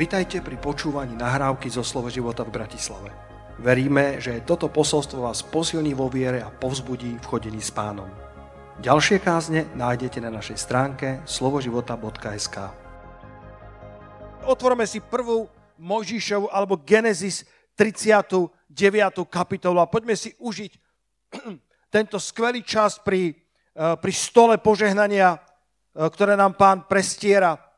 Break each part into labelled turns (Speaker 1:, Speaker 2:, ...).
Speaker 1: Vitajte pri počúvaní nahrávky zo Slovo života v Bratislave. Veríme, že toto posolstvo vás posilní vo viere a povzbudí v chodení s pánom. Ďalšie kázne nájdete na našej stránke slovoživota.sk Otvorme si prvú Mojžišovu alebo Genesis 39. kapitolu a poďme si užiť tento skvelý čas pri, eh, pri stole požehnania, eh, ktoré nám pán prestiera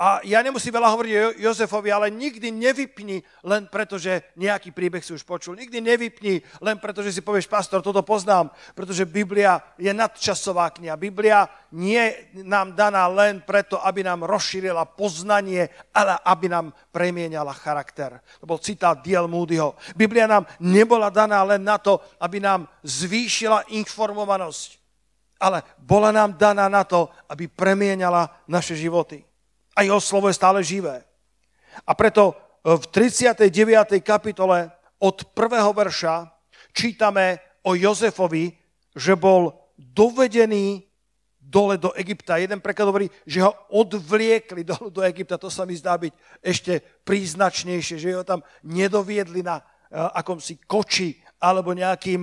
Speaker 1: a ja nemusím veľa hovoriť o Jozefovi, ale nikdy nevypni len preto, že nejaký príbeh si už počul. Nikdy nevypni len preto, že si povieš, pastor, toto poznám, pretože Biblia je nadčasová kniha. Biblia nie nám daná len preto, aby nám rozšírila poznanie, ale aby nám premieniala charakter. To bol citát Diel Moodyho. Biblia nám nebola daná len na to, aby nám zvýšila informovanosť, ale bola nám daná na to, aby premieniala naše životy a jeho slovo je stále živé. A preto e, v 39. kapitole od prvého verša čítame o Jozefovi, že bol dovedený dole do Egypta. Jeden preklad hovorí, že ho odvliekli dole do Egypta. To sa mi zdá byť ešte príznačnejšie, že ho tam nedoviedli na uh, akomsi koči alebo nejakým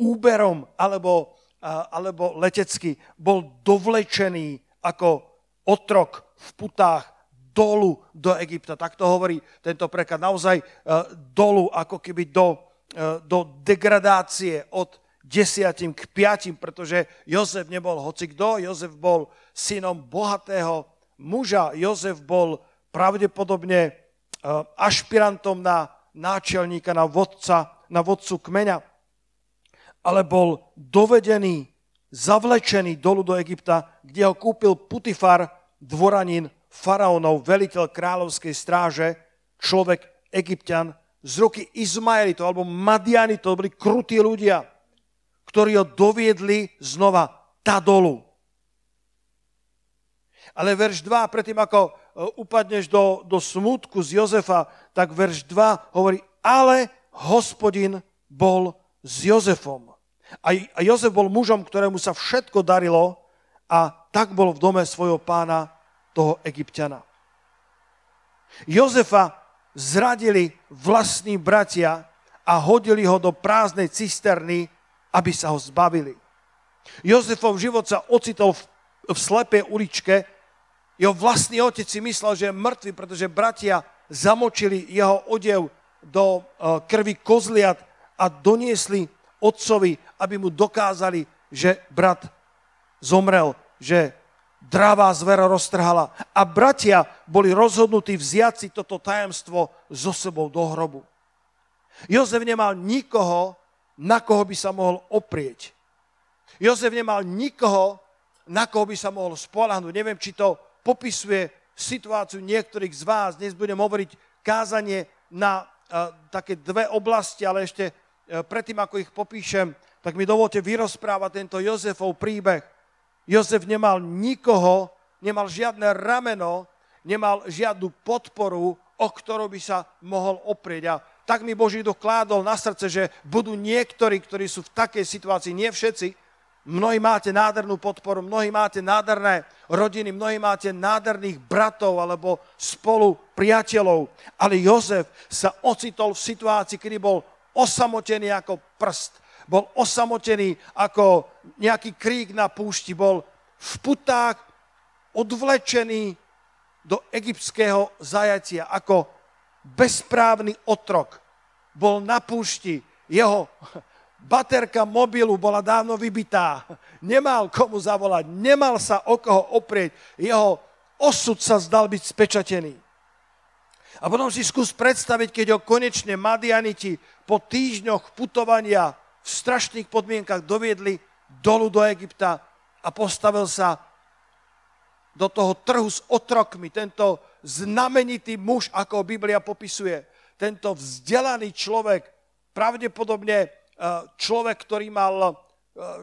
Speaker 1: úberom alebo, uh, alebo letecky. Bol dovlečený ako otrok v putách dolu do Egypta. Tak to hovorí tento preklad. Naozaj e, dolu, ako keby do, e, do degradácie od desiatim k piatim, pretože Jozef nebol hocikdo, Jozef bol synom bohatého muža, Jozef bol pravdepodobne e, ašpirantom na náčelníka, na vodca, na vodcu kmeňa, ale bol dovedený, zavlečený dolu do Egypta, kde ho kúpil Putifar, dvoranin faraónov, veliteľ kráľovskej stráže, človek egyptian z ruky Izmaelitov alebo Madianitov, to boli krutí ľudia, ktorí ho doviedli znova dolu. Ale verš 2, predtým ako e, upadneš do, do smutku z Jozefa, tak verš 2 hovorí, ale hospodin bol s Jozefom. A, a Jozef bol mužom, ktorému sa všetko darilo a tak bol v dome svojho pána toho egyptiana. Jozefa zradili vlastní bratia a hodili ho do prázdnej cisterny, aby sa ho zbavili. Jozefov život sa ocitol v, v slepej uličke. Jeho vlastný otec si myslel, že je mŕtvy, pretože bratia zamočili jeho odev do uh, krvi kozliat a doniesli otcovi, aby mu dokázali, že brat zomrel, že dravá zvera roztrhala. A bratia boli rozhodnutí vziať si toto tajemstvo so sebou do hrobu. Jozef nemal nikoho, na koho by sa mohol oprieť. Jozef nemal nikoho, na koho by sa mohol spolahnúť. Neviem, či to popisuje situáciu niektorých z vás. Dnes budem hovoriť kázanie na uh, také dve oblasti, ale ešte uh, predtým, ako ich popíšem, tak mi dovolte vyrozprávať tento Jozefov príbeh. Jozef nemal nikoho, nemal žiadne rameno, nemal žiadnu podporu, o ktorú by sa mohol oprieť. A tak mi Boží dokládol na srdce, že budú niektorí, ktorí sú v takej situácii, nie všetci, mnohí máte nádhernú podporu, mnohí máte nádherné rodiny, mnohí máte nádherných bratov alebo spolu priateľov, ale Jozef sa ocitol v situácii, kedy bol osamotený ako prst bol osamotený ako nejaký krík na púšti, bol v putách odvlečený do egyptského zajatia ako bezprávny otrok. Bol na púšti, jeho baterka mobilu bola dávno vybitá, nemal komu zavolať, nemal sa o koho oprieť, jeho osud sa zdal byť spečatený. A potom si skús predstaviť, keď ho konečne Madianiti po týždňoch putovania v strašných podmienkach doviedli dolu do Egypta a postavil sa do toho trhu s otrokmi. Tento znamenitý muž, ako Biblia popisuje, tento vzdelaný človek, pravdepodobne e, človek, ktorý mal e,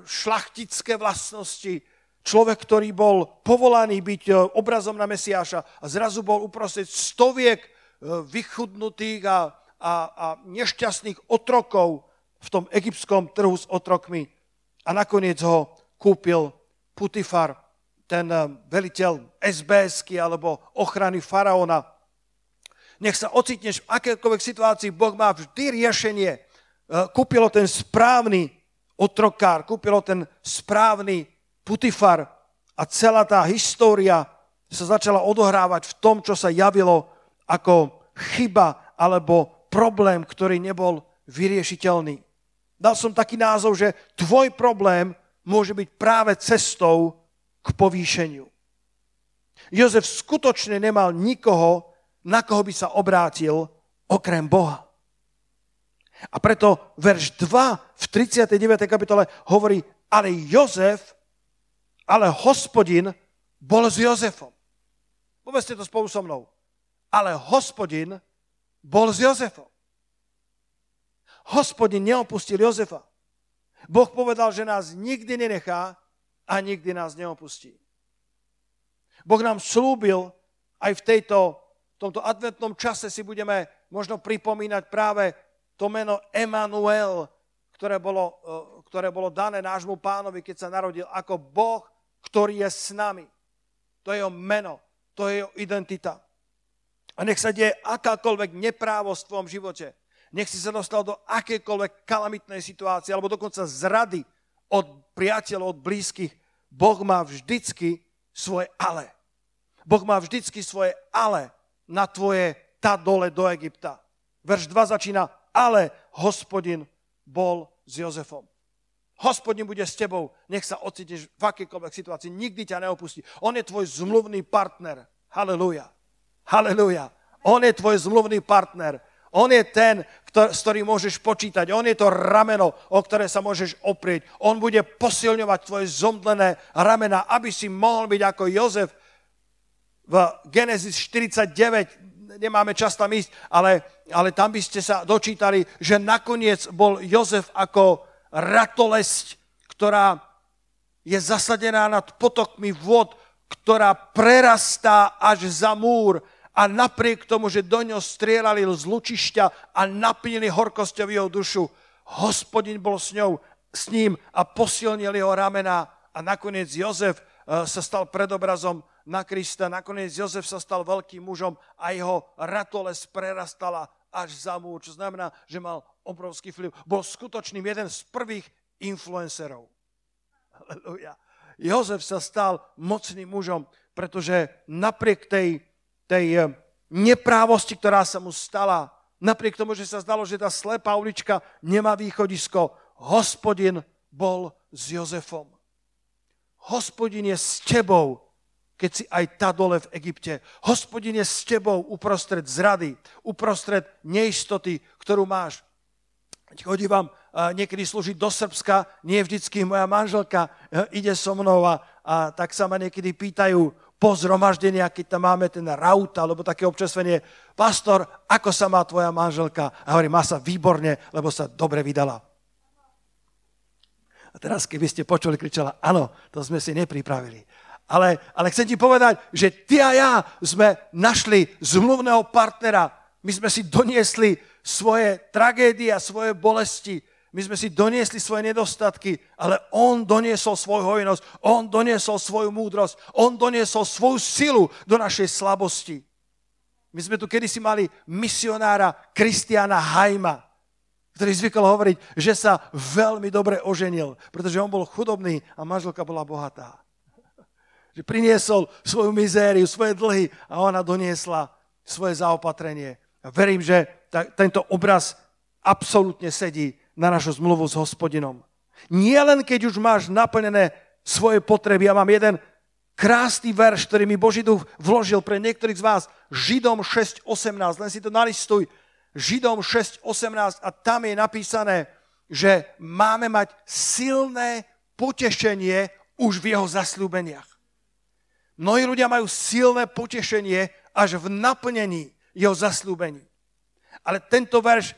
Speaker 1: šlachtické vlastnosti, človek, ktorý bol povolaný byť e, obrazom na Mesiáša a zrazu bol uprostred stoviek vychudnutých a, a, a nešťastných otrokov, v tom egyptskom trhu s otrokmi a nakoniec ho kúpil Putifar, ten eh, veliteľ sbs alebo ochrany faraóna. nech sa ocitneš v akékoľvek situácii, Boh má vždy riešenie. E, kúpilo ten správny otrokár, kúpilo ten správny putifar a celá tá história sa začala odohrávať v tom, čo sa javilo ako chyba alebo problém, ktorý nebol vyriešiteľný. Dal som taký názov, že tvoj problém môže byť práve cestou k povýšeniu. Jozef skutočne nemal nikoho, na koho by sa obrátil okrem Boha. A preto verš 2 v 39. kapitole hovorí, ale Jozef, ale hospodin bol s Jozefom. Povedzte to spolu so mnou. Ale hospodin bol s Jozefom. Hospodin neopustil Jozefa. Boh povedal, že nás nikdy nenechá a nikdy nás neopustí. Boh nám slúbil aj v tejto tomto adventnom čase si budeme možno pripomínať práve to meno Emanuel, ktoré bolo, e, ktoré bolo dané nášmu pánovi, keď sa narodil, ako Boh, ktorý je s nami. To je jeho meno, to je jeho identita. A nech sa deje akákoľvek neprávosť v živote. Nech si sa dostal do akékoľvek kalamitnej situácie, alebo dokonca zrady od priateľov, od blízkych. Boh má vždycky svoje ale. Boh má vždycky svoje ale na tvoje tá dole do Egypta. Verš 2 začína, ale hospodin bol s Jozefom. Hospodin bude s tebou, nech sa ocítiš v akýkoľvek situácii, nikdy ťa neopustí. On je tvoj zmluvný partner. Halelúja. Halelúja. On je tvoj zmluvný partner. On je ten, s ktorým môžeš počítať. On je to rameno, o ktoré sa môžeš oprieť. On bude posilňovať tvoje zomdlené ramena, aby si mohol byť ako Jozef, v Genesis 49, nemáme čas tam ísť, ale, ale tam by ste sa dočítali, že nakoniec bol Jozef ako ratolesť, ktorá je zasadená nad potokmi vod, ktorá prerastá až za múr a napriek tomu, že do ňo strieľali z lučišťa a naplnili horkosťou jeho dušu, hospodin bol s ňou, s ním a posilnil jeho ramena a nakoniec Jozef eh, sa stal predobrazom na Krista. Nakoniec Jozef sa stal veľkým mužom a jeho ratoles prerastala až za múr, čo znamená, že mal obrovský vplyv. Bol skutočným jeden z prvých influencerov. Aleluja. Jozef sa stal mocným mužom, pretože napriek tej, tej eh, neprávosti, ktorá sa mu stala, napriek tomu, že sa zdalo, že tá slepá ulička nemá východisko, hospodin bol s Jozefom. Hospodin je s tebou, keď si aj tá dole v Egypte. Hospodin je s tebou uprostred zrady, uprostred neistoty, ktorú máš. Chodí vám niekedy slúžiť do Srbska, nie vždycky moja manželka e, ide so mnou a, a tak sa ma niekedy pýtajú po zhromaždenia, keď tam máme ten raut alebo také občasvenie, pastor, ako sa má tvoja manželka? A hovorí, má sa výborne, lebo sa dobre vydala. A teraz, keby ste počuli, kričala, áno, to sme si nepripravili. Ale, ale chcem ti povedať, že ty a ja sme našli zmluvného partnera. My sme si doniesli svoje tragédie a svoje bolesti. My sme si doniesli svoje nedostatky, ale on doniesol svoju hojnosť, on doniesol svoju múdrosť, on doniesol svoju silu do našej slabosti. My sme tu kedysi mali misionára Kristiana Hajma, ktorý zvykol hovoriť, že sa veľmi dobre oženil, pretože on bol chudobný a manželka bola bohatá. Že priniesol svoju mizériu, svoje dlhy a ona doniesla svoje zaopatrenie. A verím, že tento obraz absolútne sedí na našu zmluvu s hospodinom. Nie len keď už máš naplnené svoje potreby. Ja mám jeden krásny verš, ktorý mi Boží duch vložil pre niektorých z vás. Židom 6.18. Len si to nalistuj. Židom 6.18 a tam je napísané, že máme mať silné potešenie už v jeho zasľúbeniach. Mnohí ľudia majú silné potešenie až v naplnení jeho zaslúbení. Ale tento verš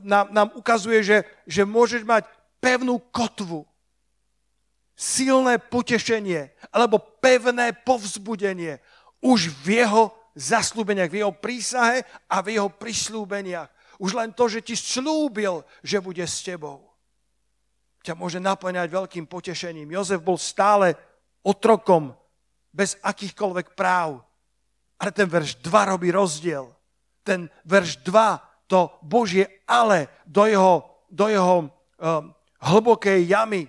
Speaker 1: nám, nám ukazuje, že, že môžeš mať pevnú kotvu, silné potešenie alebo pevné povzbudenie už v jeho zaslúbeniach, v jeho prísahe a v jeho prislúbeniach. Už len to, že ti slúbil, že bude s tebou, ťa môže naplňať veľkým potešením. Jozef bol stále otrokom bez akýchkoľvek práv. Ale ten verš 2 robí rozdiel. ten verš 2, to Božie ale do jeho, do jeho um, hlbokej jamy,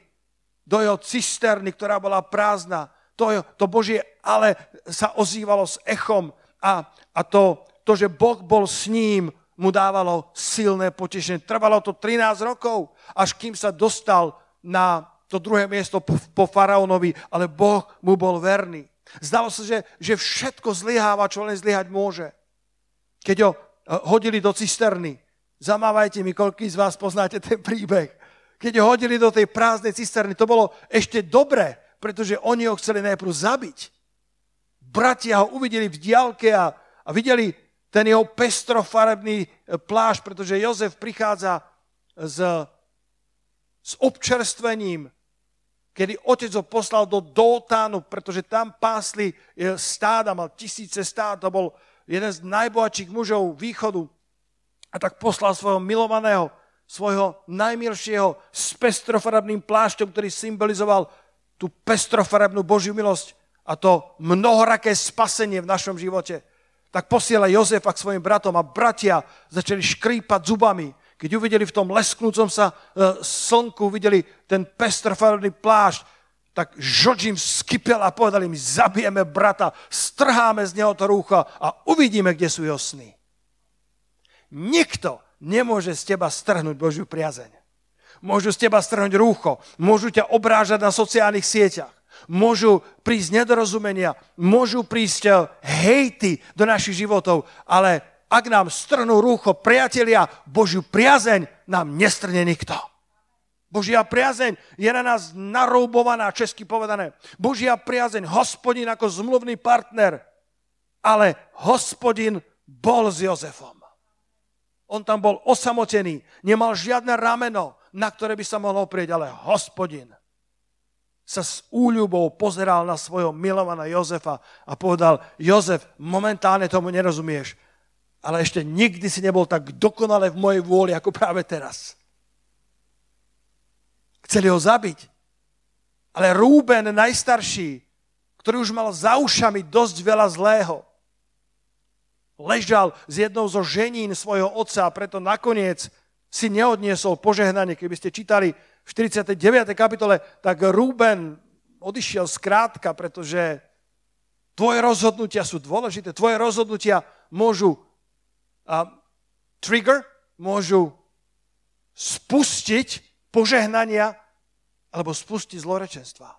Speaker 1: do jeho cisterny, ktorá bola prázdna. To, to Božie ale sa ozývalo s echom a, a to, to, že Boh bol s ním, mu dávalo silné potešenie. Trvalo to 13 rokov, až kým sa dostal na to druhé miesto po, po faraónovi, ale Boh mu bol verný. Zdalo sa, že, že všetko zlyháva, čo len zlyhať môže. Keď ho hodili do cisterny, zamávajte mi, koľký z vás poznáte ten príbeh. Keď ho hodili do tej prázdnej cisterny, to bolo ešte dobre, pretože oni ho chceli najprv zabiť. Bratia ho uvideli v diálke a, a videli ten jeho pestrofarebný e, pláž, pretože Jozef prichádza s, s občerstvením, kedy otec ho poslal do Dótánu, pretože tam pásli e, stáda, mal tisíce stád, to bol jeden z najbohatších mužov východu. A tak poslal svojho milovaného, svojho najmilšieho s pestrofarebným plášťom, ktorý symbolizoval tú pestrofarebnú Božiu milosť a to mnohoraké spasenie v našom živote tak posiela Jozefa k svojim bratom a bratia začali škrípať zubami. Keď uvideli v tom lesknúcom sa e, slnku, videli ten pestrfarebný plášť, tak žoč im skypel a povedali mi, zabijeme brata, strháme z neho to rúcho a uvidíme, kde sú jeho sny. Nikto nemôže z teba strhnúť Božiu priazeň. Môžu z teba strhnúť rúcho, môžu ťa obrážať na sociálnych sieťach môžu prísť nedorozumenia, môžu prísť eh, hejty do našich životov, ale ak nám strnú rúcho priatelia, Božiu priazeň nám nestrne nikto. Božia priazeň je na nás naroubovaná, česky povedané. Božia priazeň, hospodin ako zmluvný partner, ale hospodin bol s Jozefom. On tam bol osamotený, nemal žiadne rameno, na ktoré by sa mohol oprieť, ale hospodin sa s úľubou pozeral na svojho milovaného Jozefa a povedal, Jozef, momentálne tomu nerozumieš, ale ešte nikdy si nebol tak dokonale v mojej vôli, ako práve teraz. Chceli ho zabiť. Ale Rúben, najstarší, ktorý už mal za ušami dosť veľa zlého, ležal s jednou zo ženín svojho otca a preto nakoniec si neodniesol požehnanie. Keby ste čítali v 49. kapitole, tak Rúben odišiel skrátka, pretože tvoje rozhodnutia sú dôležité. Tvoje rozhodnutia môžu uh, trigger, môžu spustiť požehnania alebo spustiť zlorečenstva.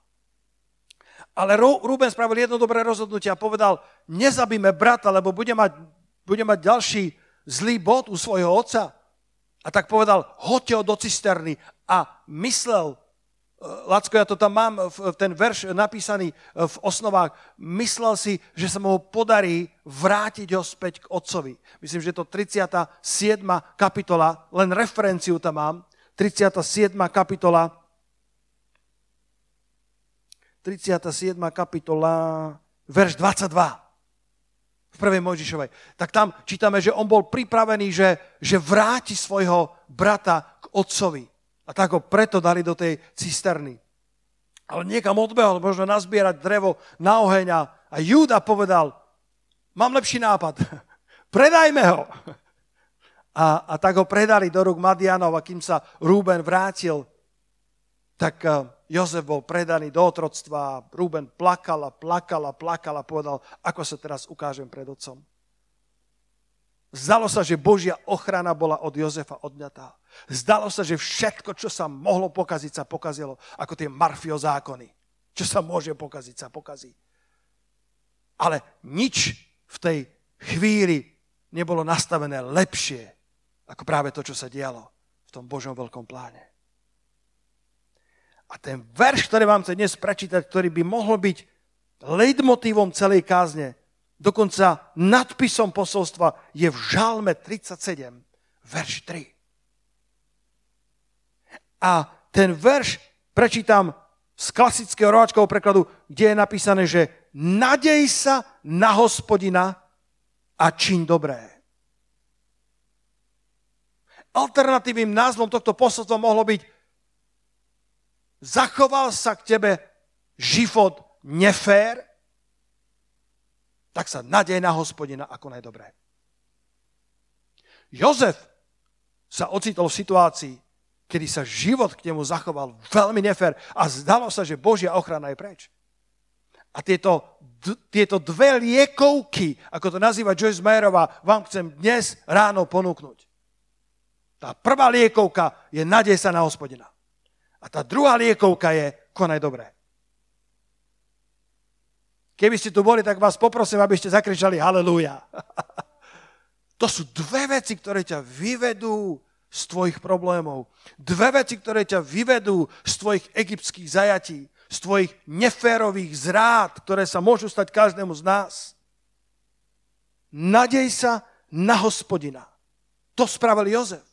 Speaker 1: Ale Rúben spravil jedno dobré rozhodnutie a povedal, nezabíme brata, lebo bude mať, bude mať ďalší zlý bod u svojho otca. A tak povedal, hoďte ho do cisterny a myslel, e, Lacko, ja to tam mám, ten verš napísaný e, v osnovách, myslel si, že sa mu podarí vrátiť ho späť k otcovi. Myslím, že to 37. kapitola, len referenciu tam mám, 37. kapitola, 37. kapitola, verš 22 v prvej Mojžišovej. Tak tam čítame, že on bol pripravený, že, že vráti svojho brata k otcovi. A tak ho preto dali do tej cisterny. Ale niekam odbehol, možno nazbierať drevo na oheň a, Júda povedal, mám lepší nápad, predajme ho. A, a tak ho predali do rúk Madianov a kým sa Rúben vrátil, tak eh, Jozef bol predaný do otroctva a Rúben plakal a plakal a plakal a povedal, ako sa teraz ukážem pred otcom. Zdalo sa, že Božia ochrana bola od Jozefa odňatá. Zdalo sa, že všetko, čo sa mohlo pokaziť, sa pokazilo, ako tie Marfio zákony. Čo sa môže pokaziť, sa pokazí. Ale nič v tej chvíli nebolo nastavené lepšie, ako práve to, čo sa dialo v tom Božom veľkom pláne. A ten verš, ktorý vám chcem dnes prečítať, ktorý by mohol byť leitmotívom celej kázne, dokonca nadpisom posolstva, je v Žalme 37, verš 3. A ten verš prečítam z klasického rováčkového prekladu, kde je napísané, že nadej sa na hospodina a čiň dobré. Alternatívnym názvom tohto posolstva mohlo byť zachoval sa k tebe život nefér, tak sa nadej na hospodina ako najdobré. Jozef sa ocitol v situácii, kedy sa život k nemu zachoval veľmi nefér a zdalo sa, že Božia ochrana je preč. A tieto, d- tieto dve liekovky, ako to nazýva Joyce Mayerová, vám chcem dnes ráno ponúknuť. Tá prvá liekovka je nadej sa na hospodina. A tá druhá liekovka je konaj dobré. Keby ste tu boli, tak vás poprosím, aby ste zakričali halleluja. to sú dve veci, ktoré ťa vyvedú z tvojich problémov. Dve veci, ktoré ťa vyvedú z tvojich egyptských zajatí, z tvojich neférových zrád, ktoré sa môžu stať každému z nás. Nadej sa na hospodina. To spravil Jozef.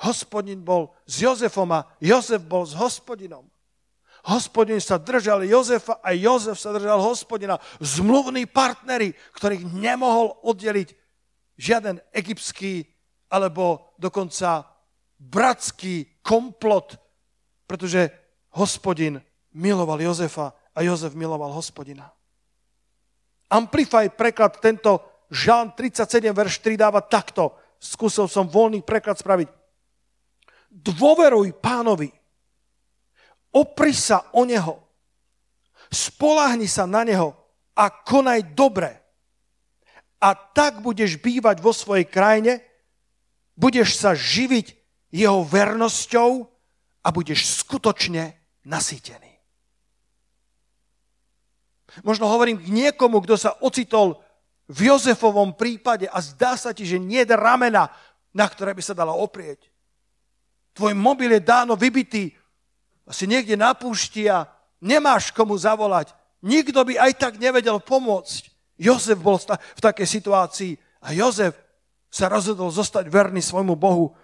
Speaker 1: Hospodin bol s Jozefom a Jozef bol s hospodinom. Hospodin sa držal Jozefa a Jozef sa držal hospodina. Zmluvní partnery, ktorých nemohol oddeliť žiaden egyptský alebo dokonca bratský komplot, pretože hospodin miloval Jozefa a Jozef miloval hospodina. Amplify preklad tento Žán 37, verš 3 dáva takto. Skúsil som voľný preklad spraviť. Dôveruj pánovi. Opri sa o neho. Spolahni sa na neho a konaj dobre. A tak budeš bývať vo svojej krajine budeš sa živiť jeho vernosťou a budeš skutočne nasýtený. Možno hovorím k niekomu, kto sa ocitol v Jozefovom prípade a zdá sa ti, že nie je ramena, na ktoré by sa dalo oprieť. Tvoj mobil je dáno vybitý, asi niekde na púšti a nemáš komu zavolať. Nikto by aj tak nevedel pomôcť. Jozef bol v takej situácii a Jozef sa rozhodol zostať verný svojmu Bohu.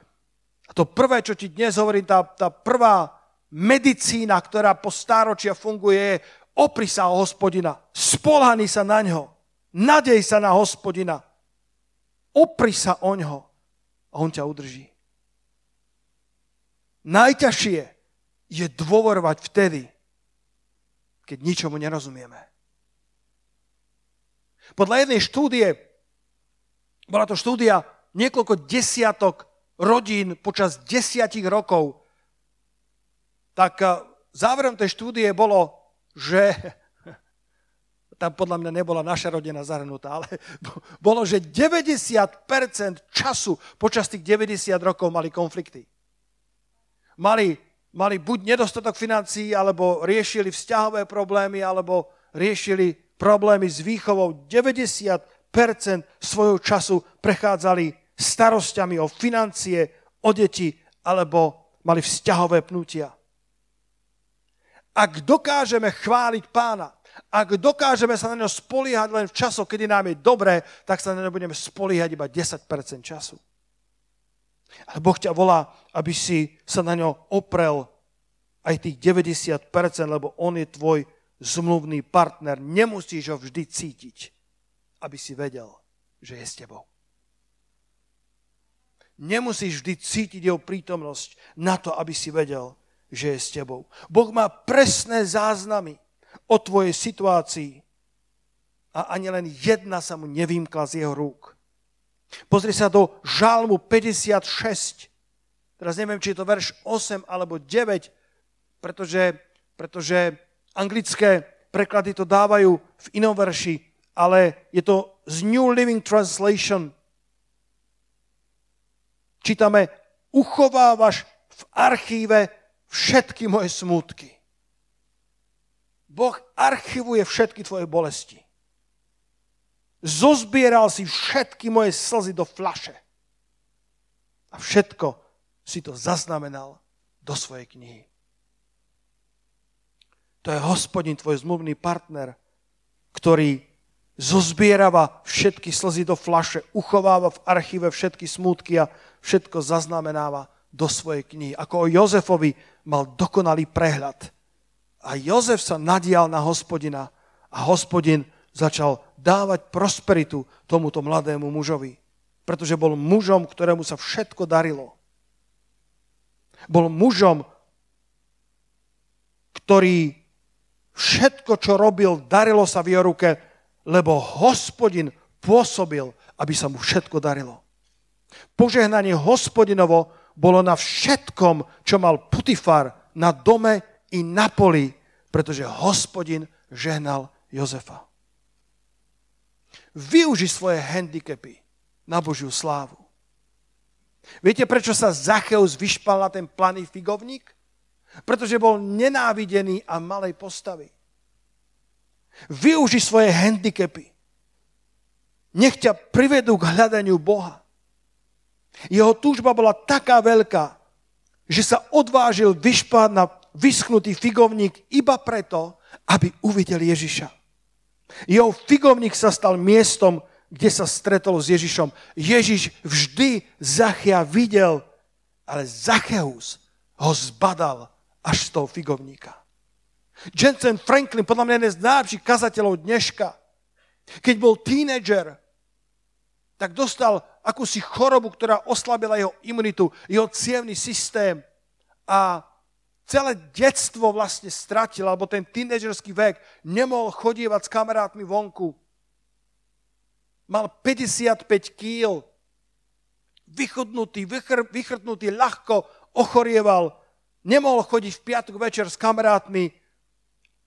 Speaker 1: A to prvé, čo ti dnes hovorím, tá, tá prvá medicína, ktorá po stáročia funguje, je opri sa o hospodina, spolhaný sa na ňo, nadej sa na hospodina, opri sa o ňo a on ťa udrží. Najťažšie je dôverovať vtedy, keď ničomu nerozumieme. Podľa jednej štúdie bola to štúdia niekoľko desiatok rodín počas desiatich rokov. Tak eh, záverom tej štúdie bolo, že tam podľa mňa nebola naša rodina zahrnutá, ale bolo, že 90% času počas tých 90 rokov mali konflikty. Mali, mali buď nedostatok financií, alebo riešili vzťahové problémy, alebo riešili problémy s výchovou. 90% svojho času prechádzali starosťami o financie, o deti alebo mali vzťahové pnutia. Ak dokážeme chváliť pána, ak dokážeme sa na ňo spoliehať len v časoch, kedy nám je dobré, tak sa na ňo budeme spoliehať iba 10% času. Ale Boh ťa volá, aby si sa na ňo oprel aj tých 90%, lebo on je tvoj zmluvný partner. Nemusíš ho vždy cítiť aby si vedel, že je s tebou. Nemusíš vždy cítiť jeho prítomnosť na to, aby si vedel, že je s tebou. Boh má presné záznamy o tvojej situácii a ani len jedna sa mu nevýmkla z jeho rúk. Pozri sa do Žálmu 56. Teraz neviem, či je to verš 8 alebo 9, pretože, pretože anglické preklady to dávajú v inom verši ale je to z New Living Translation. Čítame, uchovávaš v archíve všetky moje smutky. Boh archivuje všetky tvoje bolesti. Zozbieral si všetky moje slzy do flaše. A všetko si to zaznamenal do svojej knihy. To je hospodin, tvoj zmluvný partner, ktorý zozbierava všetky slzy do flaše, uchováva v archíve všetky smútky a všetko zaznamenáva do svojej knihy. Ako o Jozefovi mal dokonalý prehľad. A Jozef sa nadial na hospodina a hospodin začal dávať prosperitu tomuto mladému mužovi. Pretože bol mužom, ktorému sa všetko darilo. Bol mužom, ktorý všetko, čo robil, darilo sa v jeho ruke, lebo hospodin pôsobil, aby sa mu všetko darilo. Požehnanie hospodinovo bolo na všetkom, čo mal Putifar na dome i na poli, pretože hospodin žehnal Jozefa. Využi svoje handicapy na Božiu slávu. Viete, prečo sa Zacheus vyšpal na ten planý figovník? Pretože bol nenávidený a malej postavy. Využi svoje handicapy. Nech ťa privedú k hľadaniu Boha. Jeho túžba bola taká veľká, že sa odvážil vyšpať na vyschnutý figovník iba preto, aby uvidel Ježiša. Jeho figovník sa stal miestom, kde sa stretol s Ježišom. Ježiš vždy Zachia videl, ale Zacheus ho zbadal až z toho figovníka. Jensen Franklin, podľa mňa jeden z najlepších kazateľov dneška, keď bol tínedžer, tak dostal akúsi chorobu, ktorá oslabila jeho imunitu, jeho cievný systém a celé detstvo vlastne stratil, alebo ten tínedžerský vek, nemohol chodievať s kamarátmi vonku. Mal 55 kýl, vychudnutý, vychr, vychrtnutý, ľahko ochorieval, nemohol chodiť v piatok večer s kamarátmi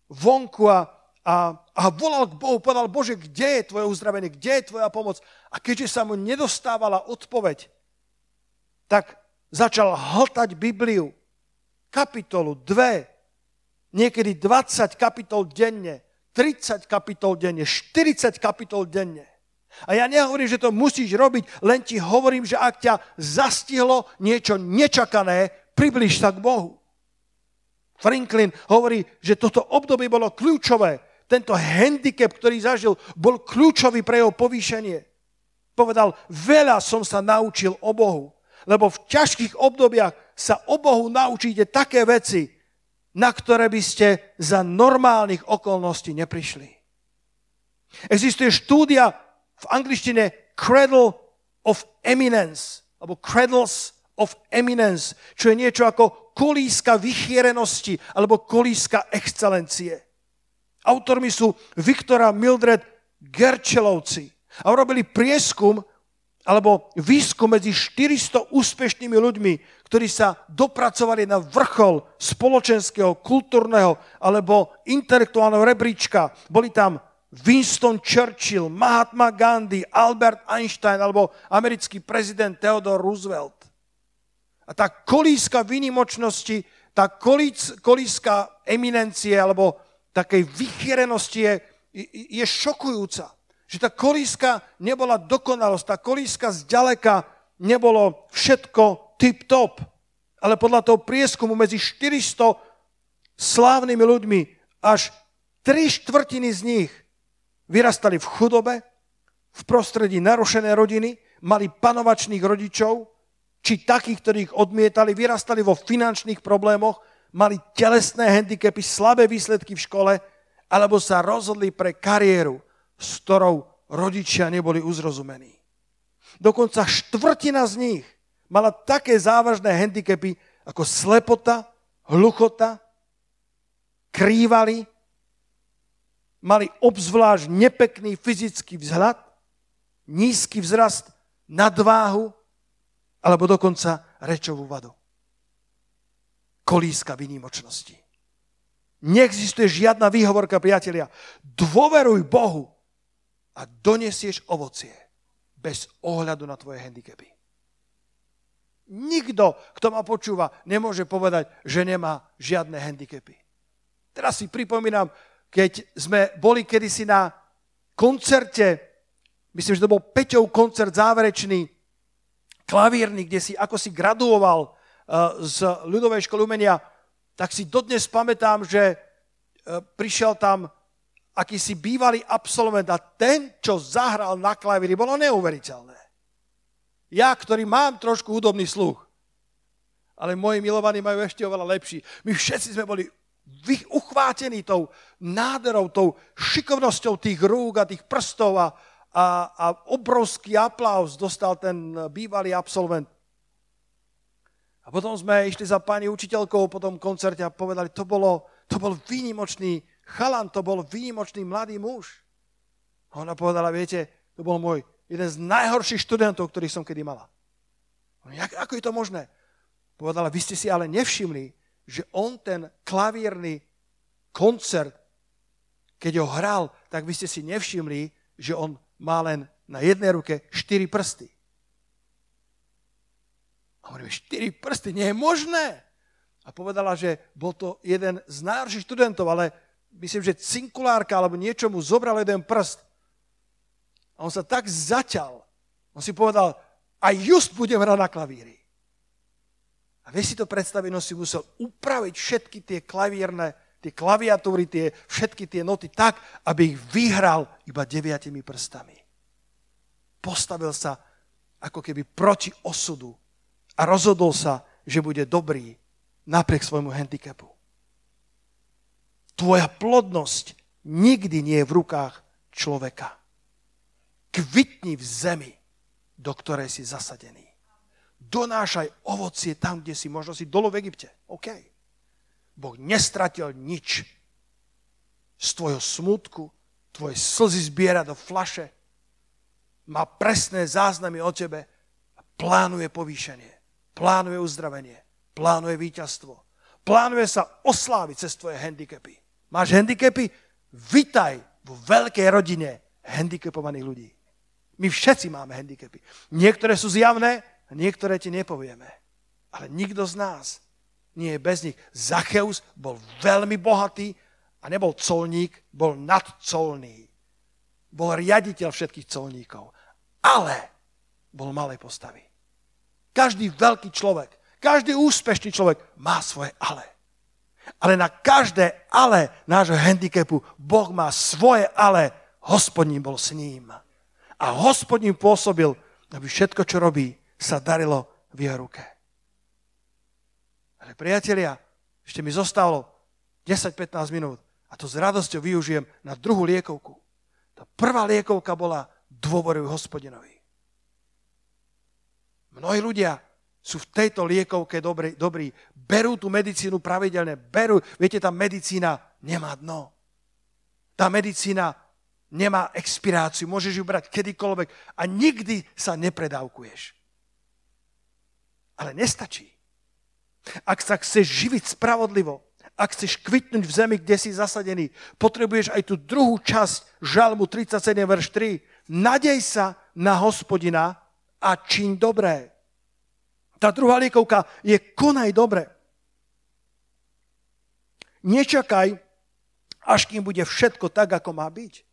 Speaker 1: vonku a, a, a volal k Bohu, povedal, Bože, kde je tvoje uzdravenie, kde je tvoja pomoc? A keďže sa mu nedostávala odpoveď, tak začal hltať Bibliu, kapitolu, dve, niekedy 20 kapitol denne, 30 kapitol denne, 40 kapitol denne. A ja nehovorím, že to musíš robiť, len ti hovorím, že ak ťa zastihlo niečo nečakané, približ sa k Bohu. Franklin hovorí, že toto obdobie bolo kľúčové. Tento handicap, ktorý zažil, bol kľúčový pre jeho povýšenie. Povedal, veľa som sa naučil o Bohu, lebo v ťažkých obdobiach sa o Bohu naučíte také veci, na ktoré by ste za normálnych okolností neprišli. Existuje štúdia v angličtine Cradle of Eminence, alebo Cradles of Eminence, čo je niečo ako kolíska vychierenosti alebo kolíska excelencie. Autormi sú Viktora Mildred Gerčelovci. A urobili prieskum alebo výskum medzi 400 úspešnými ľuďmi, ktorí sa dopracovali na vrchol spoločenského, kultúrneho alebo intelektuálneho rebríčka. Boli tam Winston Churchill, Mahatma Gandhi, Albert Einstein alebo americký prezident Theodore Roosevelt. A tá kolíska výnimočnosti, tá kolíska eminencie alebo takej vychierenosti je, je šokujúca. Že tá kolíska nebola dokonalosť, tá kolíska zďaleka nebolo všetko tip-top. Ale podľa toho prieskumu medzi 400 slávnymi ľuďmi až tri štvrtiny z nich vyrastali v chudobe, v prostredí narušené rodiny, mali panovačných rodičov, či takých, ktorí ich odmietali, vyrastali vo finančných problémoch, mali telesné handicapy, slabé výsledky v škole, alebo sa rozhodli pre kariéru, s ktorou rodičia neboli uzrozumení. Dokonca štvrtina z nich mala také závažné handicapy ako slepota, hluchota, krývali, mali obzvlášť nepekný fyzický vzhľad, nízky vzrast, nadváhu, alebo dokonca rečovú vadu. Kolíska výnimočnosti. Neexistuje žiadna výhovorka, priatelia. Dôveruj Bohu a donesieš ovocie bez ohľadu na tvoje handicapy. Nikto, kto ma počúva, nemôže povedať, že nemá žiadne handicapy. Teraz si pripomínam, keď sme boli kedysi na koncerte, myslím, že to bol Peťov koncert záverečný, klavírny, kde si ako si graduoval uh, z ľudovej školy umenia, tak si dodnes pamätám, že uh, prišiel tam akýsi bývalý absolvent a ten, čo zahral na klavíri, bolo neuveriteľné. Ja, ktorý mám trošku hudobný sluch, ale moji milovaní majú ešte oveľa lepší. My všetci sme boli uchvátení tou nádherou, tou šikovnosťou tých rúk a tých prstov a, a, a obrovský aplaus dostal ten bývalý absolvent. A potom sme išli za pani učiteľkou po tom koncerte a povedali, to, bolo, to bol výnimočný chalan, to bol výnimočný mladý muž. A ona povedala, viete, to bol môj jeden z najhorších študentov, ktorých som kedy mala. Jak, ako je to možné? Povedala, vy ste si ale nevšimli, že on ten klavírny koncert, keď ho hral, tak vy ste si nevšimli, že on má len na jednej ruke štyri prsty. A hovoríme, štyri prsty, nie je možné. A povedala, že bol to jeden z najhorších študentov, ale myslím, že cinkulárka alebo niečo mu zobral jeden prst. A on sa tak zaťal. On si povedal, aj just budem hrať na klavíri. A vieš si to predstaviť, on si musel upraviť všetky tie klavierne, tie klaviatúry, tie, všetky tie noty tak, aby ich vyhral iba deviatimi prstami. Postavil sa ako keby proti osudu a rozhodol sa, že bude dobrý napriek svojmu handicapu. Tvoja plodnosť nikdy nie je v rukách človeka. Kvitni v zemi, do ktorej si zasadený. Donášaj ovocie tam, kde si, možno si dolu v Egypte. OK. Boh nestratil nič z tvojho smutku, tvoje slzy zbiera do flaše, má presné záznamy o tebe a plánuje povýšenie, plánuje uzdravenie, plánuje víťazstvo, plánuje sa osláviť cez tvoje handicapy. Máš handicapy? Vitaj vo veľkej rodine handicapovaných ľudí. My všetci máme handicapy. Niektoré sú zjavné a niektoré ti nepovieme. Ale nikto z nás nie je bez nich. Zacheus bol veľmi bohatý a nebol colník, bol nadcolný. Bol riaditeľ všetkých colníkov. Ale bol malej postavy. Každý veľký človek, každý úspešný človek má svoje ale. Ale na každé ale nášho handicapu Boh má svoje ale, hospodín bol s ním a hospodín pôsobil, aby všetko, čo robí, sa darilo v jeho ruke. Ale priatelia, ešte mi zostalo 10-15 minút a to s radosťou využijem na druhú liekovku. Tá prvá liekovka bola dôveruj hospodinovi. Mnohí ľudia sú v tejto liekovke dobrí, dobrí. Berú tú medicínu pravidelne, berú, viete, tá medicína nemá dno. Tá medicína nemá expiráciu, môžeš ju brať kedykoľvek a nikdy sa nepredávkuješ. Ale nestačí. Ak sa chceš živiť spravodlivo, ak chceš kvitnúť v zemi, kde si zasadený, potrebuješ aj tú druhú časť Žalmu 37, verš 3. Nadej sa na hospodina a čiň dobré. Tá druhá liekovka je konaj dobre. Nečakaj, až kým bude všetko tak, ako má byť.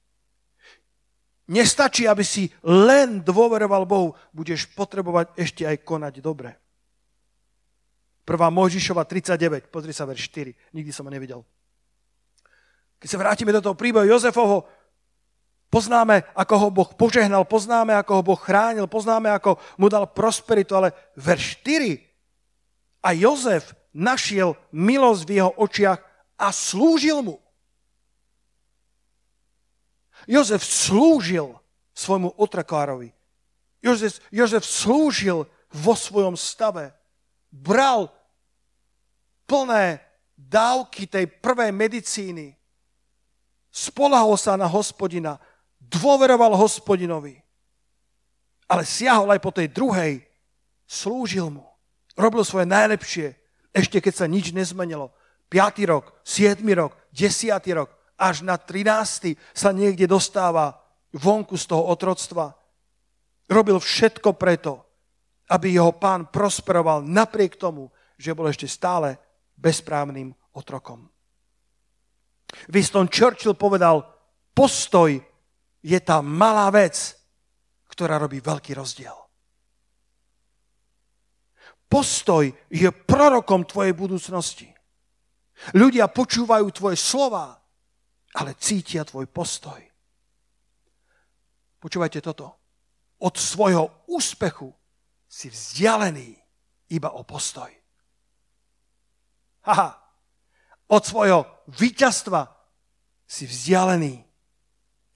Speaker 1: Nestačí, aby si len dôveroval Bohu, budeš potrebovať ešte aj konať dobre. Prvá Mojžišova 39, pozri sa verš 4, nikdy som ho nevidel. Keď sa vrátime do toho príbehu Jozefovho, poznáme, ako ho Boh požehnal, poznáme, ako ho Boh chránil, poznáme, ako mu dal prosperitu, ale verš 4 a Jozef našiel milosť v jeho očiach a slúžil mu. Jozef slúžil svojmu otrakárovi. Jozef, Jozef slúžil vo svojom stave. Bral plné dávky tej prvej medicíny. Spolahol sa na hospodina. Dôveroval hospodinovi. Ale siahol aj po tej druhej. Slúžil mu. Robil svoje najlepšie. Ešte keď sa nič nezmenilo. 5. rok, 7. rok, 10. rok, až na 13. sa niekde dostáva vonku z toho otroctva. Robil všetko preto, aby jeho pán prosperoval napriek tomu, že bol ešte stále bezprávnym otrokom. Winston Churchill povedal, postoj je tá malá vec, ktorá robí veľký rozdiel. Postoj je prorokom tvojej budúcnosti. Ľudia počúvajú tvoje slova, ale cítia tvoj postoj. Počúvajte toto. Od svojho úspechu si vzdialený iba o postoj. Haha. Od svojho víťazstva si vzdialený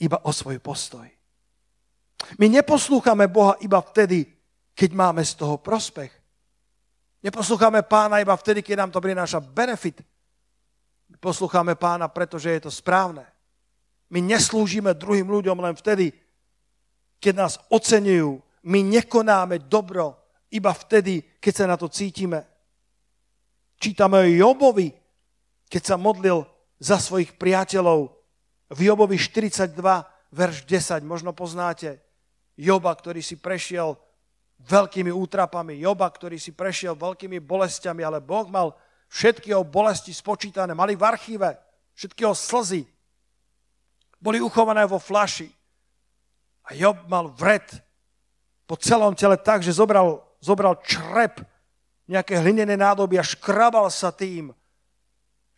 Speaker 1: iba o svoj postoj. My neposlúchame Boha iba vtedy, keď máme z toho prospech. Neposlúchame pána iba vtedy, keď nám to prináša benefit. Poslucháme pána, pretože je to správne. My neslúžime druhým ľuďom len vtedy, keď nás oceňujú. My nekonáme dobro iba vtedy, keď sa na to cítime. Čítame o Jobovi, keď sa modlil za svojich priateľov. V Jobovi 42, verš 10, možno poznáte. Joba, ktorý si prešiel veľkými útrapami. Joba, ktorý si prešiel veľkými bolestiami, ale Boh mal všetky jeho bolesti spočítané. Mali v archíve všetky jeho slzy. Boli uchované vo flaši. A Job mal vred po celom tele tak, že zobral, zobral črep nejaké hlinené nádoby a škrabal sa tým.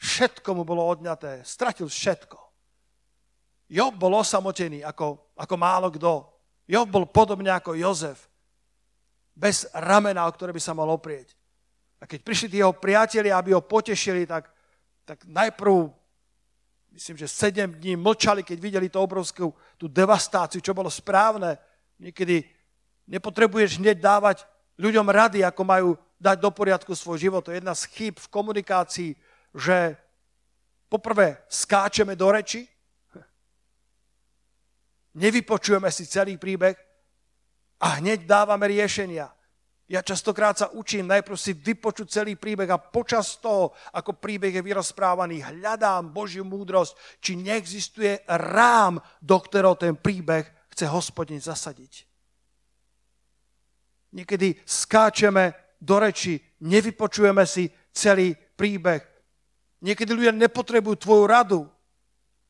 Speaker 1: Všetko mu bolo odňaté. Stratil všetko. Job bol osamotený ako, ako málo kto. Job bol podobne ako Jozef. Bez ramena, o ktoré by sa mal oprieť. A keď prišli tí jeho priatelia, aby ho potešili, tak, tak najprv, myslím, že sedem dní mlčali, keď videli tú obrovskú tú devastáciu, čo bolo správne. Niekedy nepotrebuješ hneď dávať ľuďom rady, ako majú dať do poriadku svoj život. To je jedna z chýb v komunikácii, že poprvé skáčeme do reči, nevypočujeme si celý príbeh a hneď dávame riešenia. Ja častokrát sa učím najprv si vypočuť celý príbeh a počas toho, ako príbeh je vyrozprávaný, hľadám Božiu múdrosť, či neexistuje rám, do ktorého ten príbeh chce hospodin zasadiť. Niekedy skáčeme do reči, nevypočujeme si celý príbeh. Niekedy ľudia nepotrebujú tvoju radu.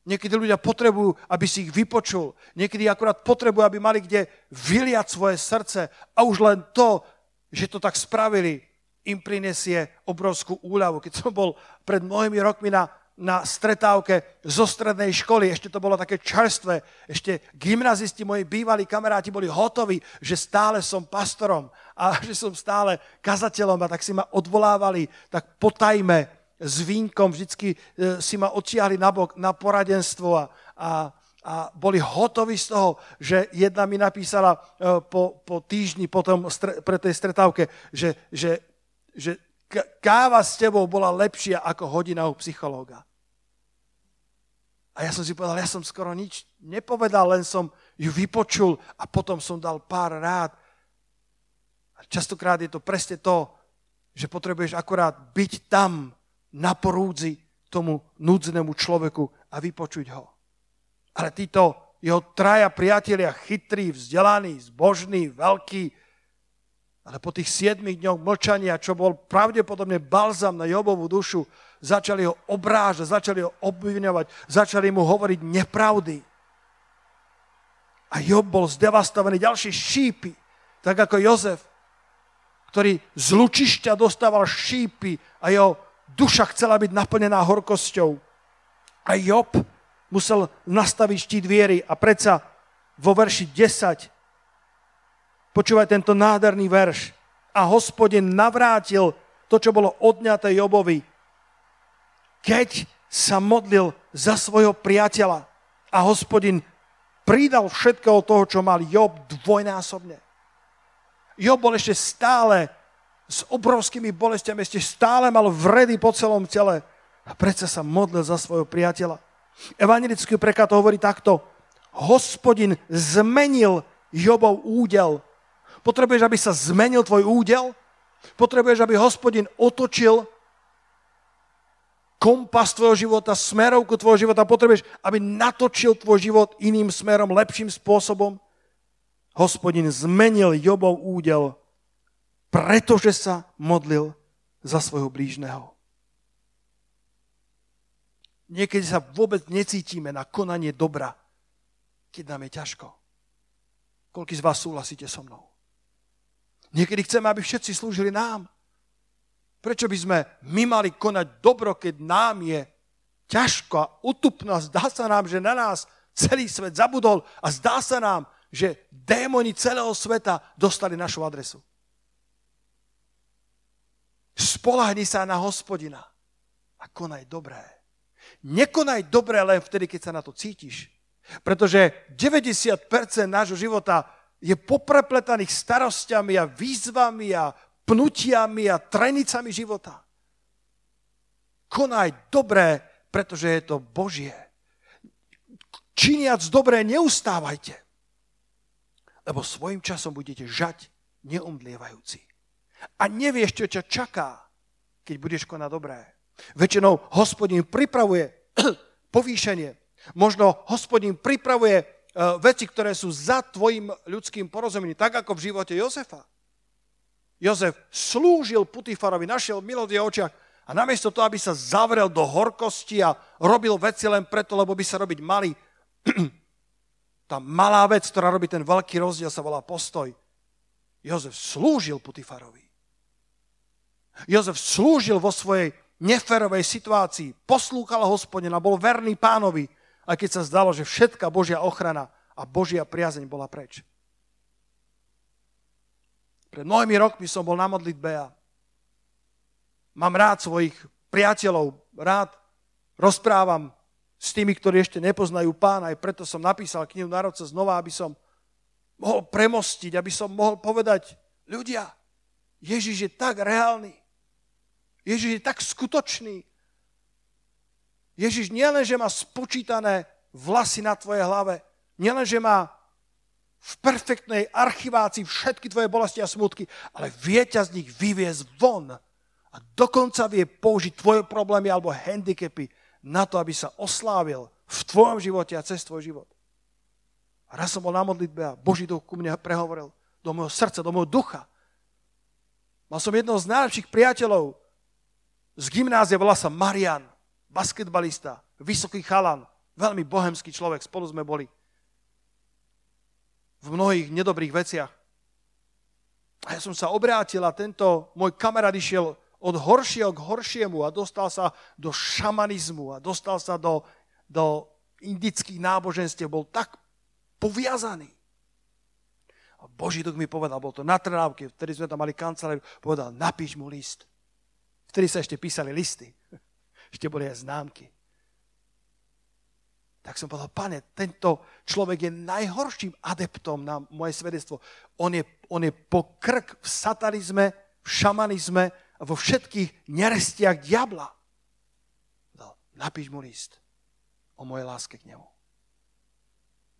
Speaker 1: Niekedy ľudia potrebujú, aby si ich vypočul. Niekedy akurát potrebujú, aby mali kde vyliať svoje srdce. A už len to, že to tak spravili, im prinesie obrovskú úľavu. Keď som bol pred mnohými rokmi na na stretávke zo strednej školy, ešte to bolo také čerstvé, ešte gymnazisti, moji bývalí kamaráti boli hotoví, že stále som pastorom a že som stále kazateľom a tak si ma odvolávali, tak potajme s vínkom, vždycky e, si ma odtiahli na bok na poradenstvo a, a, a boli hotoví z toho, že jedna mi napísala e, po, po týždni potom pre tej stretávke, že, že, že káva s tebou bola lepšia ako hodina u psychológa. A ja som si povedal, ja som skoro nič nepovedal, len som ju vypočul a potom som dal pár rád. A častokrát je to presne to, že potrebuješ akorát byť tam na porúdzi tomu núdzenému človeku a vypočuť ho. Ale títo jeho traja priatelia, chytrí, vzdelaní, zbožní, veľkí, ale po tých siedmých dňoch mlčania, čo bol pravdepodobne balzam na Jobovú dušu, začali ho obrážať, začali ho obviňovať, začali mu hovoriť nepravdy. A Job bol zdevastovaný, ďalšie šípy, tak ako Jozef, ktorý z lučišťa dostával šípy a jeho duša chcela byť naplnená horkosťou. A Job musel nastaviť štít viery a predsa vo verši 10 Počúvaj tento nádherný verš. A hospodin navrátil to, čo bolo odňaté Jobovi, keď sa modlil za svojho priateľa a hospodin pridal všetkého toho, čo mal Job dvojnásobne. Job bol ešte stále s obrovskými bolestiami, ešte stále mal vredy po celom tele a predsa sa modlil za svojho priateľa. Evangelický preklad hovorí takto. Hospodin zmenil Jobov údel Potrebuješ, aby sa zmenil tvoj údel? Potrebuješ, aby hospodin otočil kompas tvojho života, smerovku tvojho života. Potrebuješ, aby natočil tvoj život iným smerom, lepším spôsobom. Hospodin zmenil Jobov údel, pretože sa modlil za svojho blížneho. Niekedy sa vôbec necítime na konanie dobra, keď nám je ťažko. Koľký z vás súhlasíte so mnou? Niekedy chceme, aby všetci slúžili nám. Prečo by sme my mali konať dobro, keď nám je ťažko a utupno a zdá sa nám, že na nás celý svet zabudol a zdá sa nám, že démoni celého sveta dostali našu adresu. Spolahni sa na hospodina a konaj dobré. Nekonaj dobré len vtedy, keď sa na to cítiš. Pretože 90% nášho života je poprepletaných starostiami a výzvami a pnutiami a trenicami života. Konaj dobré, pretože je to Božie. Činiac dobré, neustávajte, lebo svojim časom budete žať neumdlievajúci. A nevieš, čo ťa čaká, keď budeš konať dobré. Väčšinou hospodín pripravuje povýšenie. Možno hospodín pripravuje e, veci, ktoré sú za tvojim ľudským porozumením, tak ako v živote Jozefa. Jozef slúžil Putifarovi, našiel milosť v očiach a namiesto toho, aby sa zavrel do horkosti a robil veci len preto, lebo by sa robiť mali, tá malá vec, ktorá robí ten veľký rozdiel, sa volá postoj. Jozef slúžil Putifarovi. Jozef slúžil vo svojej neferovej situácii, poslúchal hospodina, bol verný pánovi, aj keď sa zdalo, že všetká Božia ochrana a Božia priazeň bola preč. Pred mnohými rokmi som bol na modlitbe a mám rád svojich priateľov, rád rozprávam s tými, ktorí ešte nepoznajú pána, aj preto som napísal knihu Národca znova, aby som mohol premostiť, aby som mohol povedať, ľudia, Ježiš je tak reálny, Ježiš je tak skutočný, Ježiš nielen, že má spočítané vlasy na tvojej hlave, nielen, že má v perfektnej archivácii všetky tvoje bolesti a smutky, ale vie ťa z nich vyviezť von a dokonca vie použiť tvoje problémy alebo handicapy na to, aby sa oslávil v tvojom živote a cez tvoj život. A raz som bol na modlitbe a Boží duch ku mne prehovoril do môjho srdca, do môjho ducha. Mal som jedného z najlepších priateľov z gymnázia, volá sa Marian, basketbalista, vysoký chalan, veľmi bohemský človek, spolu sme boli v mnohých nedobrých veciach. A ja som sa obrátil a tento môj kamarát išiel od horšieho k horšiemu a dostal sa do šamanizmu a dostal sa do, do indických náboženstiev. Bol tak poviazaný. A Boží duch mi povedal, bol to na Trnávke, vtedy sme tam mali kanceláriu, povedal, napíš mu list. Vtedy sa ešte písali listy. Ešte boli aj známky. Tak som povedal, pane, tento človek je najhorším adeptom na moje svedectvo. On je, on je po krk v satanizme, v šamanizme a vo všetkých nerestiach diabla. Napíš mu list o mojej láske k nemu.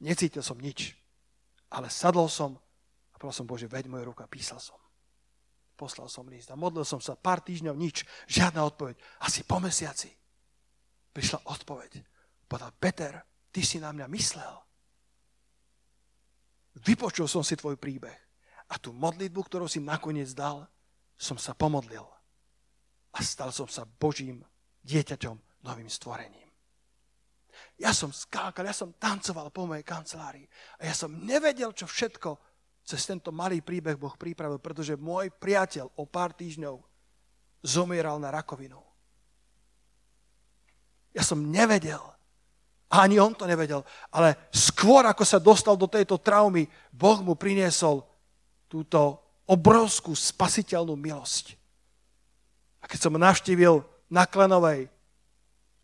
Speaker 1: Necítil som nič, ale sadol som a povedal Bože, veď moju ruku a písal som. Poslal som list a modlil som sa pár týždňov, nič, žiadna odpoveď. Asi po mesiaci prišla odpoveď Povedal, Peter, ty si na mňa myslel. Vypočul som si tvoj príbeh a tú modlitbu, ktorú si nakoniec dal, som sa pomodlil. A stal som sa Božím dieťaťom, novým stvorením. Ja som skákal, ja som tancoval po mojej kancelárii a ja som nevedel, čo všetko cez tento malý príbeh Boh pripravil, pretože môj priateľ o pár týždňov zomieral na rakovinu. Ja som nevedel, a ani on to nevedel. Ale skôr, ako sa dostal do tejto traumy, Boh mu priniesol túto obrovskú spasiteľnú milosť. A keď som navštívil na Klenovej,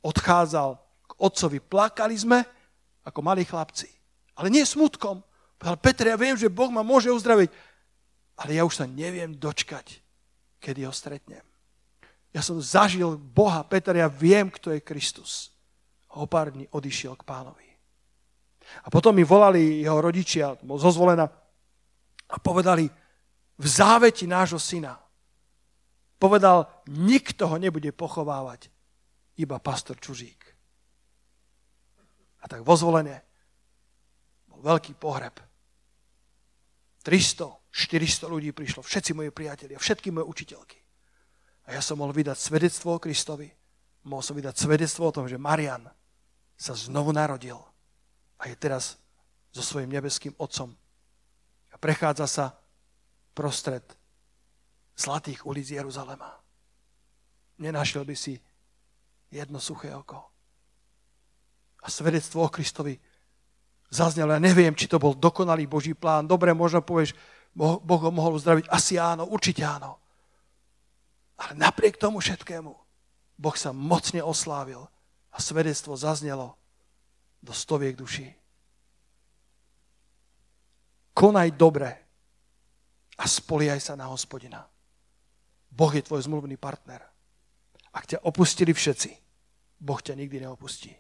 Speaker 1: odchádzal k otcovi. Plakali sme ako malí chlapci. Ale nie smutkom. Povedal, Peter, ja viem, že Boh ma môže uzdraviť, ale ja už sa neviem dočkať, kedy ho stretnem. Ja som zažil Boha, Peter, ja viem, kto je Kristus o pár dní odišiel k pánovi. A potom mi volali jeho rodičia, zozvolená, a povedali, v záveti nášho syna, povedal, nikto ho nebude pochovávať, iba pastor Čužík. A tak vozvolenie bol veľký pohreb. 300, 400 ľudí prišlo, všetci moji priatelia, všetky moje učiteľky. A ja som mohol vydať svedectvo o Kristovi. Mohol som vydať svedectvo o tom, že Marian sa znovu narodil a je teraz so svojím nebeským otcom. A prechádza sa prostred zlatých ulic Jeruzalema. Nenašiel by si jedno suché oko. A svedectvo o Kristovi zaznelo. Ja neviem, či to bol dokonalý Boží plán. Dobre, možno povieš, Boh ho mohol uzdraviť. Asi áno, určite áno. Ale napriek tomu všetkému, Boh sa mocne oslávil a svedectvo zaznelo do stoviek duší. Konaj dobre a spoliaj sa na hospodina. Boh je tvoj zmluvný partner. Ak ťa opustili všetci, Boh ťa nikdy neopustí.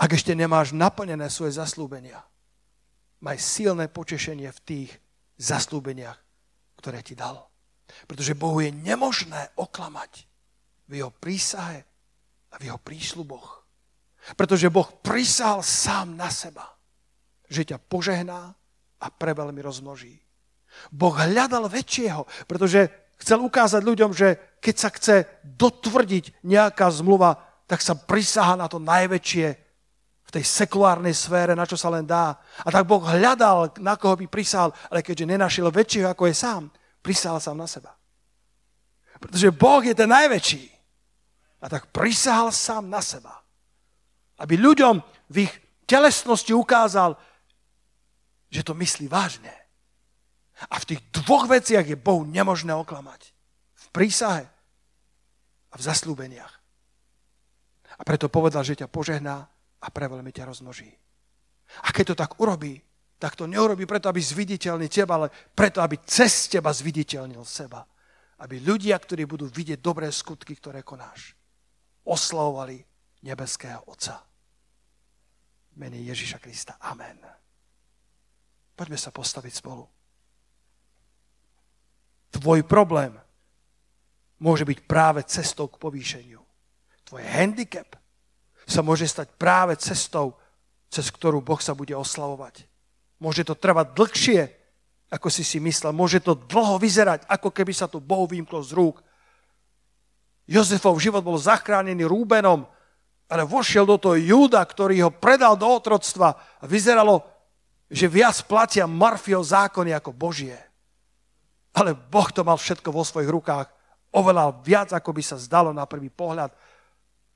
Speaker 1: Ak ešte nemáš naplnené svoje zaslúbenia, maj silné počešenie v tých zaslúbeniach, ktoré ti dal. Pretože Bohu je nemožné oklamať v jeho prísahe a v jeho prísľuboch. Pretože Boh prisahal sám na seba, že ťa požehná a preveľmi rozmnoží. Boh hľadal väčšieho, pretože chcel ukázať ľuďom, že keď sa chce dotvrdiť nejaká zmluva, tak sa prisaha na to najväčšie tej sekulárnej sfére, na čo sa len dá. A tak Boh hľadal, na koho by prisahal, ale keďže nenašiel väčšieho, ako je sám, prisahal sám na seba. Pretože Boh je ten najväčší. A tak prisahal sám na seba. Aby ľuďom v ich telesnosti ukázal, že to myslí vážne. A v tých dvoch veciach je Bohu nemožné oklamať. V prísahe a v zaslúbeniach. A preto povedal, že ťa požehná a preveľmi ťa rozmnoží. A keď to tak urobí, tak to neurobí preto, aby zviditeľnil teba, ale preto, aby cez teba zviditeľnil seba. Aby ľudia, ktorí budú vidieť dobré skutky, ktoré konáš, oslavovali nebeského Otca. Mene Ježíša Krista. Amen. Poďme sa postaviť spolu. Tvoj problém môže byť práve cestou k povýšeniu. Tvoj handicap sa môže stať práve cestou, cez ktorú Boh sa bude oslavovať. Môže to trvať dlhšie, ako si si myslel. Môže to dlho vyzerať, ako keby sa to Bohu vymklo z rúk. Jozefov život bol zachránený Rúbenom, ale vošiel do toho Júda, ktorý ho predal do otroctva a vyzeralo, že viac platia Marfio zákony ako Božie. Ale Boh to mal všetko vo svojich rukách. Oveľa viac, ako by sa zdalo na prvý pohľad.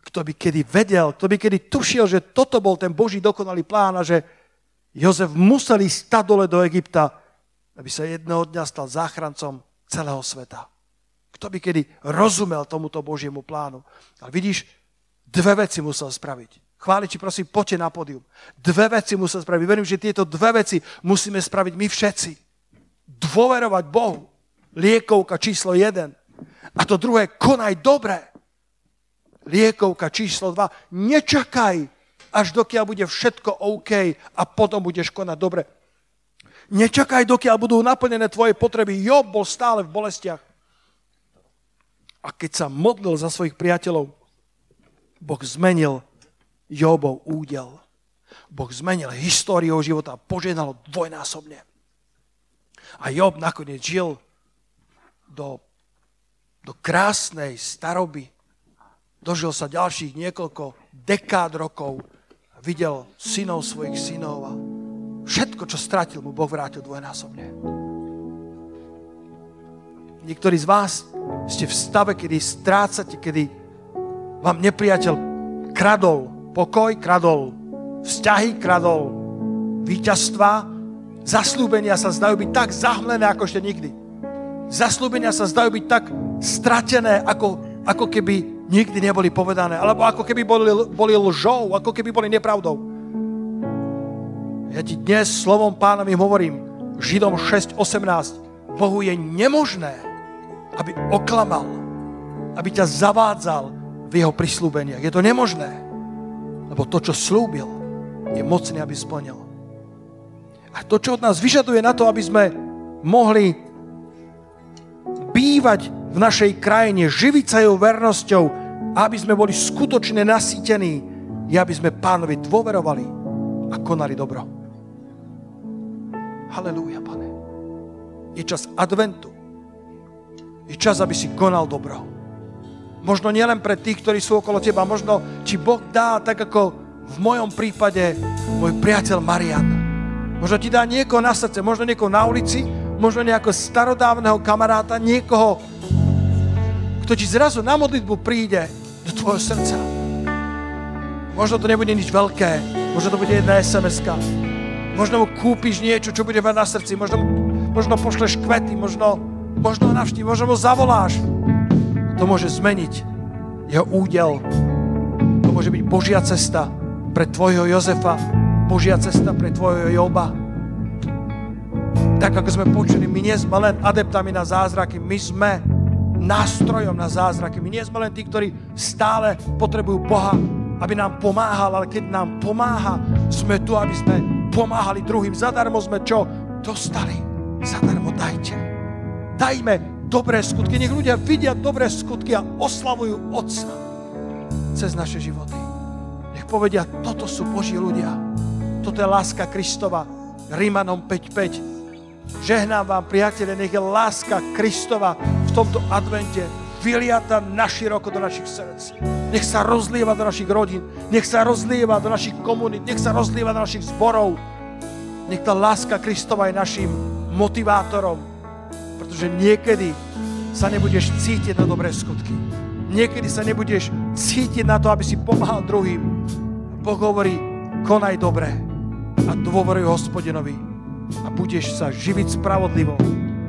Speaker 1: Kto by kedy vedel, kto by kedy tušil, že toto bol ten Boží dokonalý plán a že Jozef musel ísť dole do Egypta, aby sa jedného dňa stal záchrancom celého sveta. Kto by kedy rozumel tomuto Božiemu plánu. Ale vidíš, dve veci musel spraviť. Chváliči, prosím, poďte na pódium. Dve veci musel spraviť. Verím, že tieto dve veci musíme spraviť my všetci. Dôverovať Bohu. Liekovka číslo 1. A to druhé, konaj dobre. Liekovka číslo 2. Nečakaj, až dokiaľ bude všetko OK a potom budeš konať dobre. Nečakaj, dokiaľ budú naplnené tvoje potreby. Job bol stále v bolestiach. A keď sa modlil za svojich priateľov, Boh zmenil Jobov údel. Boh zmenil históriu života a poženal dvojnásobne. A Job nakoniec žil do, do krásnej staroby. Dožil sa ďalších niekoľko dekád rokov. Videl synov svojich synov a všetko, čo stratil, mu Boh vrátil dvojnásobne. Niektorí z vás ste v stave, kedy strácate, kedy vám nepriateľ kradol pokoj, kradol vzťahy, kradol víťazstva, zaslúbenia sa zdajú byť tak zahmlené, ako ešte nikdy. Zaslúbenia sa zdajú byť tak stratené, ako, ako keby nikdy neboli povedané. Alebo ako keby boli, boli lžou, ako keby boli nepravdou. Ja ti dnes slovom pánovým hovorím, Židom 6.18, Bohu je nemožné, aby oklamal, aby ťa zavádzal v jeho prislúbeniach. Je to nemožné, lebo to, čo slúbil, je mocný, aby splnil. A to, čo od nás vyžaduje na to, aby sme mohli bývať v našej krajine, živiť sa jeho vernosťou, aby sme boli skutočne nasýtení, je, aby sme pánovi dôverovali a konali dobro. Halelúja, pane. Je čas adventu. Je čas, aby si konal dobro. Možno nielen pre tých, ktorí sú okolo teba, možno či Boh dá, tak ako v mojom prípade môj priateľ Marian. Možno ti dá niekoho na srdce, možno niekoho na ulici, možno nejakého starodávneho kamaráta, niekoho, kto ti zrazu na modlitbu príde do tvojho srdca. Možno to nebude nič veľké, možno to bude jedna sms Možno mu kúpiš niečo, čo bude mať na srdci, možno, možno pošleš kvety, možno možno ho navštív, možno ho zavoláš. To môže zmeniť jeho údel. To môže byť Božia cesta pre tvojho Jozefa, Božia cesta pre tvojho Joba. Tak ako sme počuli, my nie sme len adeptami na zázraky, my sme nástrojom na zázraky. My nie sme len tí, ktorí stále potrebujú Boha, aby nám pomáhal, ale keď nám pomáha, sme tu, aby sme pomáhali druhým. Zadarmo sme čo? Dostali. Zadarmo dajte. Dajme dobré skutky. Nech ľudia vidia dobré skutky a oslavujú Otca cez naše životy. Nech povedia, toto sú Boží ľudia. Toto je láska Kristova. Rímanom 5.5. Žehnám vám, priatelia, nech je láska Kristova tomto advente vyliata naširoko do našich srdc. Nech sa rozlieva do našich rodín, nech sa rozlieva do našich komunít, nech sa rozlieva do našich zborov. Nech tá láska Kristova je našim motivátorom, pretože niekedy sa nebudeš cítiť na dobré skutky. Niekedy sa nebudeš cítiť na to, aby si pomáhal druhým. Boh hovorí, konaj dobre a dôveruj hospodinovi a budeš sa živiť spravodlivo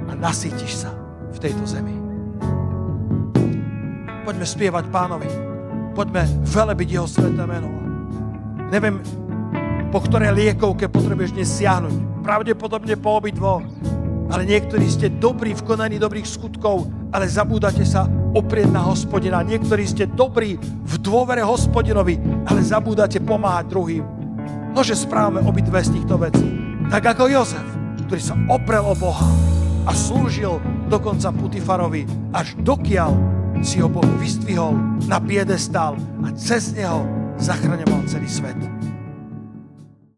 Speaker 1: a nasítiš sa v tejto zemi. Poďme spievať pánovi. Poďme velebiť jeho sveté meno. Neviem, po ktoré liekovke potrebuješ dnes siahnuť. Pravdepodobne po obidvoch. Ale niektorí ste dobrí v konaní dobrých skutkov, ale zabúdate sa oprieť na hospodina. Niektorí ste dobrí v dôvere hospodinovi, ale zabúdate pomáhať druhým. Nože správame obidve z týchto vecí. Tak ako Jozef, ktorý sa oprel o Boha a slúžil dokonca Putifarovi, až dokiaľ si ho Boh vystvihol na piedestal a cez neho zachraňoval celý svet.